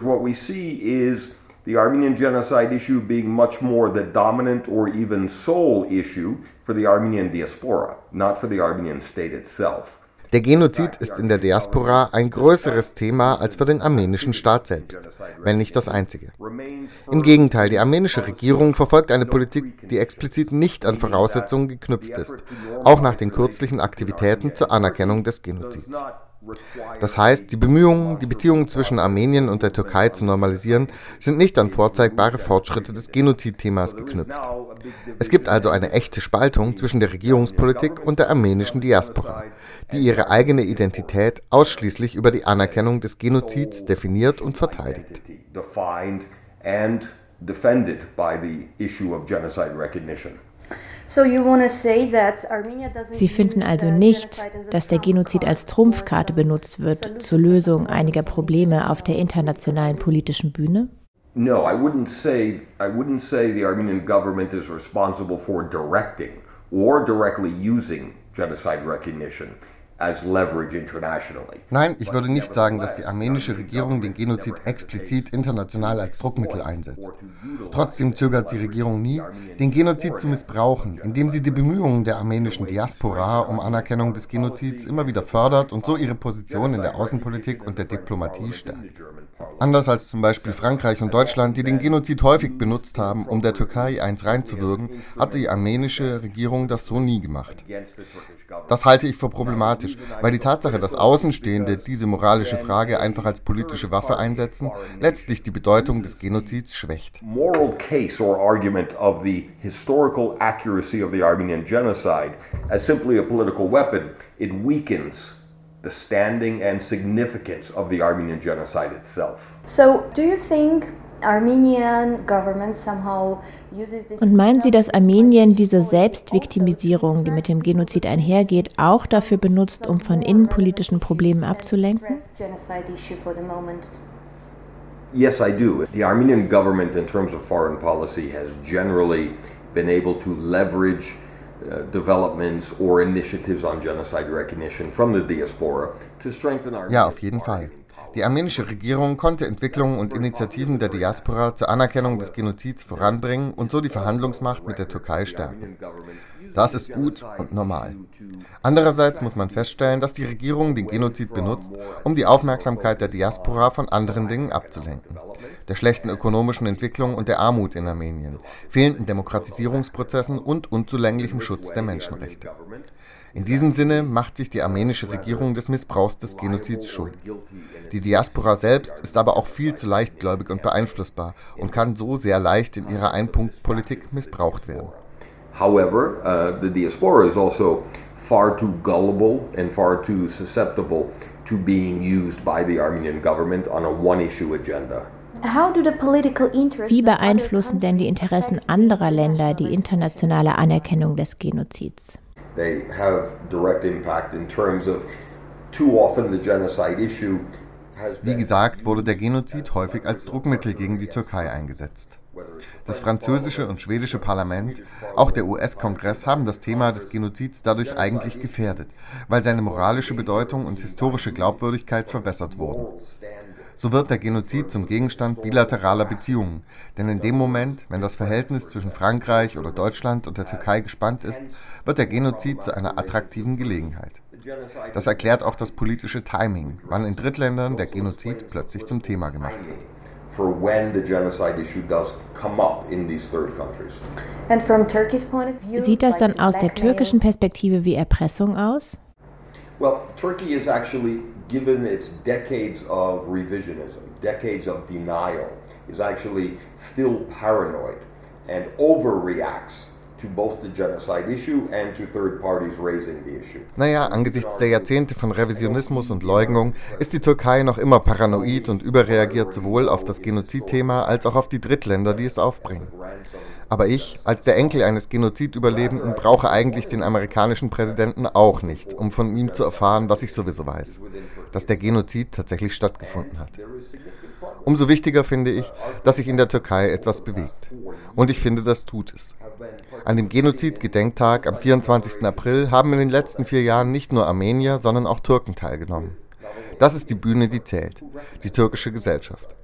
What we see is the Armenian genocide issue being much more the dominant or even sole issue for the Armenian diaspora, not for the Armenian state itself. Der Genozid ist in der Diaspora ein größeres Thema als für den armenischen Staat selbst, wenn nicht das einzige. Im Gegenteil, die armenische Regierung verfolgt eine Politik, die explizit nicht an Voraussetzungen geknüpft ist, auch nach den kürzlichen Aktivitäten zur Anerkennung des Genozids. Das heißt, die Bemühungen, die Beziehungen zwischen Armenien und der Türkei zu normalisieren, sind nicht an vorzeigbare Fortschritte des Genozidthemas geknüpft. Es gibt also eine echte Spaltung zwischen der Regierungspolitik und der armenischen Diaspora, die ihre eigene Identität ausschließlich über die Anerkennung des Genozids definiert und verteidigt. defended by the issue of genocide recognition. Sie finden also nicht, dass der Genozid als Trumpfkarte benutzt wird zur Lösung einiger Probleme auf der internationalen politischen Bühne? No, I wouldn't say I wouldn't say the Armenian government is responsible for directing or directly using genocide recognition. Nein, ich würde nicht sagen, dass die armenische Regierung den Genozid explizit international als Druckmittel einsetzt. Trotzdem zögert die Regierung nie, den Genozid zu missbrauchen, indem sie die Bemühungen der armenischen Diaspora um Anerkennung des Genozids immer wieder fördert und so ihre Position in der Außenpolitik und der Diplomatie stärkt. Anders als zum Beispiel Frankreich und Deutschland, die den Genozid häufig benutzt haben, um der Türkei eins reinzuwürgen, hat die armenische Regierung das so nie gemacht. Das halte ich für problematisch, weil die Tatsache, dass Außenstehende diese moralische Frage einfach als politische Waffe einsetzen, letztlich die Bedeutung des Genozids schwächt. Moral case or argument of the historical accuracy of the Armenian genocide as simply a political weapon, it weakens the standing and significance of the Armenian genocide itself. So, do you think und meinen Sie, dass Armenien diese Selbstviktimisierung, die mit dem Genozid einhergeht, auch dafür benutzt, um von innenpolitischen Problemen abzulenken? Yes, I do. The Armenian government, in terms of foreign policy, has generally been able to leverage uh, developments or initiatives on genocide recognition from the diaspora to strengthen our. Ja, auf jeden Fall. Die armenische Regierung konnte Entwicklungen und Initiativen der Diaspora zur Anerkennung des Genozids voranbringen und so die Verhandlungsmacht mit der Türkei stärken. Das ist gut und normal. Andererseits muss man feststellen, dass die Regierung den Genozid benutzt, um die Aufmerksamkeit der Diaspora von anderen Dingen abzulenken. Der schlechten ökonomischen Entwicklung und der Armut in Armenien, fehlenden Demokratisierungsprozessen und unzulänglichem Schutz der Menschenrechte. In diesem Sinne macht sich die armenische Regierung des Missbrauchs des Genozids schuldig. Die Diaspora selbst ist aber auch viel zu leichtgläubig und beeinflussbar und kann so sehr leicht in ihrer Einpunktpolitik missbraucht werden. However, uh, the diaspora is also far too gullible and far too susceptible to being used by the Armenian government on a one-issue agenda. Wie beeinflussen denn die Interessen anderer Länder die internationale Anerkennung des Genozids? They have direct impact in terms of too often the genocide issue wie gesagt, wurde der Genozid häufig als Druckmittel gegen die Türkei eingesetzt. Das französische und schwedische Parlament, auch der US-Kongress haben das Thema des Genozids dadurch eigentlich gefährdet, weil seine moralische Bedeutung und historische Glaubwürdigkeit verwässert wurden so wird der Genozid zum Gegenstand bilateraler Beziehungen. Denn in dem Moment, wenn das Verhältnis zwischen Frankreich oder Deutschland und der Türkei gespannt ist, wird der Genozid zu einer attraktiven Gelegenheit. Das erklärt auch das politische Timing, wann in Drittländern der Genozid plötzlich zum Thema gemacht wird. Sieht das dann aus der türkischen Perspektive wie Erpressung aus? Well, Turkey is actually, given its decades of revisionism, decades of denial, is actually still paranoid and overreacts to both the genocide issue and to third parties raising the issue. Naja, angesichts der Jahrzehnte von Revisionismus und Leugnung ist die Türkei noch immer paranoid und überreagiert sowohl auf das Genozidthema als auch auf die Drittländer, die es aufbringen. Aber ich, als der Enkel eines Genozidüberlebenden, brauche eigentlich den amerikanischen Präsidenten auch nicht, um von ihm zu erfahren, was ich sowieso weiß, dass der Genozid tatsächlich stattgefunden hat. Umso wichtiger finde ich, dass sich in der Türkei etwas bewegt. Und ich finde, das tut es. An dem Genozid-Gedenktag am 24. April haben in den letzten vier Jahren nicht nur Armenier, sondern auch Türken teilgenommen. Das ist die Bühne, die zählt, die türkische Gesellschaft.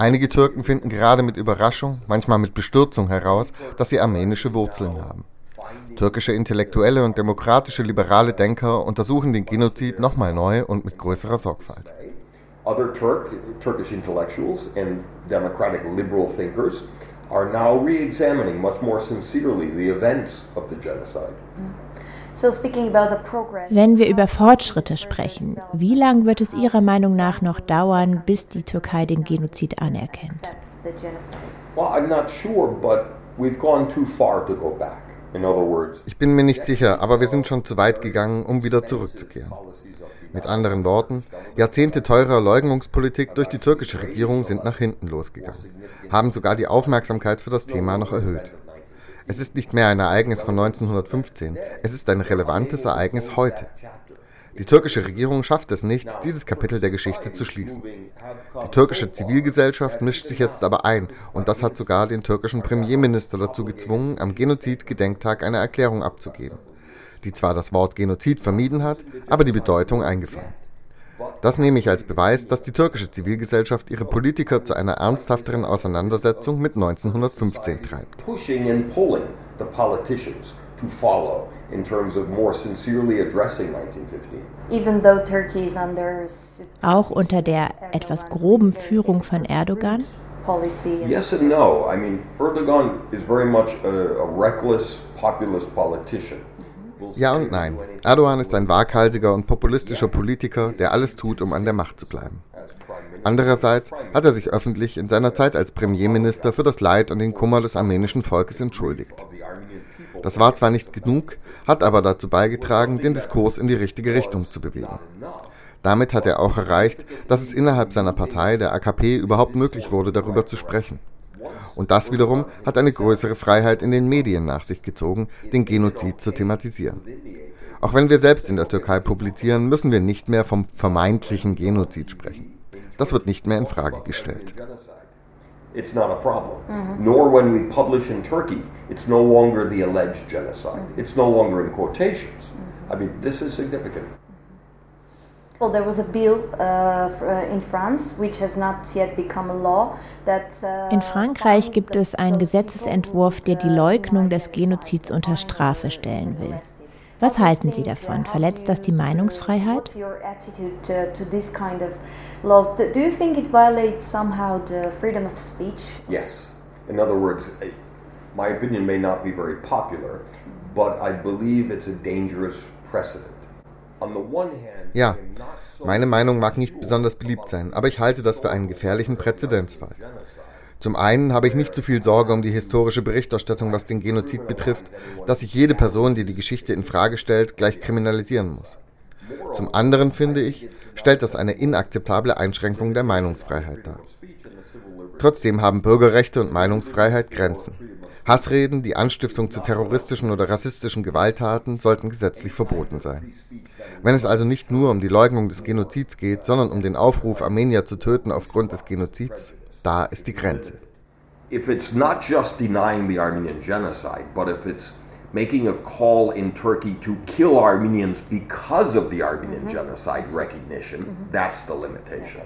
Einige Türken finden gerade mit Überraschung, manchmal mit Bestürzung heraus, dass sie armenische Wurzeln haben. Türkische Intellektuelle und demokratische liberale Denker untersuchen den Genozid nochmal neu und mit größerer Sorgfalt. Other Turk, Turkish intellectuals and democratic liberal thinkers are now re-examining much more sincerely the events of the genocide. Wenn wir über Fortschritte sprechen, wie lange wird es Ihrer Meinung nach noch dauern, bis die Türkei den Genozid anerkennt? Ich bin mir nicht sicher, aber wir sind schon zu weit gegangen, um wieder zurückzukehren. Mit anderen Worten, Jahrzehnte teurer Leugnungspolitik durch die türkische Regierung sind nach hinten losgegangen, haben sogar die Aufmerksamkeit für das Thema noch erhöht. Es ist nicht mehr ein Ereignis von 1915, es ist ein relevantes Ereignis heute. Die türkische Regierung schafft es nicht, dieses Kapitel der Geschichte zu schließen. Die türkische Zivilgesellschaft mischt sich jetzt aber ein und das hat sogar den türkischen Premierminister dazu gezwungen, am Genozid-Gedenktag eine Erklärung abzugeben, die zwar das Wort Genozid vermieden hat, aber die Bedeutung eingefangen. Das nehme ich als Beweis, dass die türkische Zivilgesellschaft ihre Politiker zu einer ernsthafteren Auseinandersetzung mit 1915 treibt. Auch unter der etwas groben Führung von Erdogan? Yes and no. I mean, Erdogan is very much a, a reckless populist politician. Ja und nein. Erdogan ist ein waghalsiger und populistischer Politiker, der alles tut, um an der Macht zu bleiben. Andererseits hat er sich öffentlich in seiner Zeit als Premierminister für das Leid und den Kummer des armenischen Volkes entschuldigt. Das war zwar nicht genug, hat aber dazu beigetragen, den Diskurs in die richtige Richtung zu bewegen. Damit hat er auch erreicht, dass es innerhalb seiner Partei, der AKP, überhaupt möglich wurde, darüber zu sprechen. Und das wiederum hat eine größere Freiheit in den Medien nach sich gezogen, den Genozid zu thematisieren. Auch wenn wir selbst in der Türkei publizieren, müssen wir nicht mehr vom vermeintlichen Genozid sprechen. Das wird nicht mehr in Frage gestellt. It's not a problem. Mm-hmm. Nor when we publish in Turkey, it's no longer the alleged genocide. It's no longer in quotations. I mean, this is significant. Uh, uh, in Frankreich gibt es einen Gesetzesentwurf, der die Leugnung des Genozids unter Strafe stellen will. Was halten Sie davon? Verletzt das die Meinungsfreiheit? laws. Do you think it violates somehow the freedom of speech? Yes. In other words, my opinion may not be very popular, but I believe it's a dangerous precedent. Ja, meine Meinung mag nicht besonders beliebt sein, aber ich halte das für einen gefährlichen Präzedenzfall. Zum einen habe ich nicht so viel Sorge um die historische Berichterstattung, was den Genozid betrifft, dass sich jede Person, die die Geschichte in Frage stellt, gleich kriminalisieren muss. Zum anderen finde ich, stellt das eine inakzeptable Einschränkung der Meinungsfreiheit dar. Trotzdem haben Bürgerrechte und Meinungsfreiheit Grenzen. Hassreden, die Anstiftung zu terroristischen oder rassistischen Gewalttaten sollten gesetzlich verboten sein. Wenn es also nicht nur um die Leugnung des Genozids geht, sondern um den Aufruf, Armenier zu töten aufgrund des Genozids, da ist die Grenze. If it's not just denying the Armenian genocide, but if it's making a call in Turkey to kill Armenians because of the Armenian genocide recognition, that's the limitation.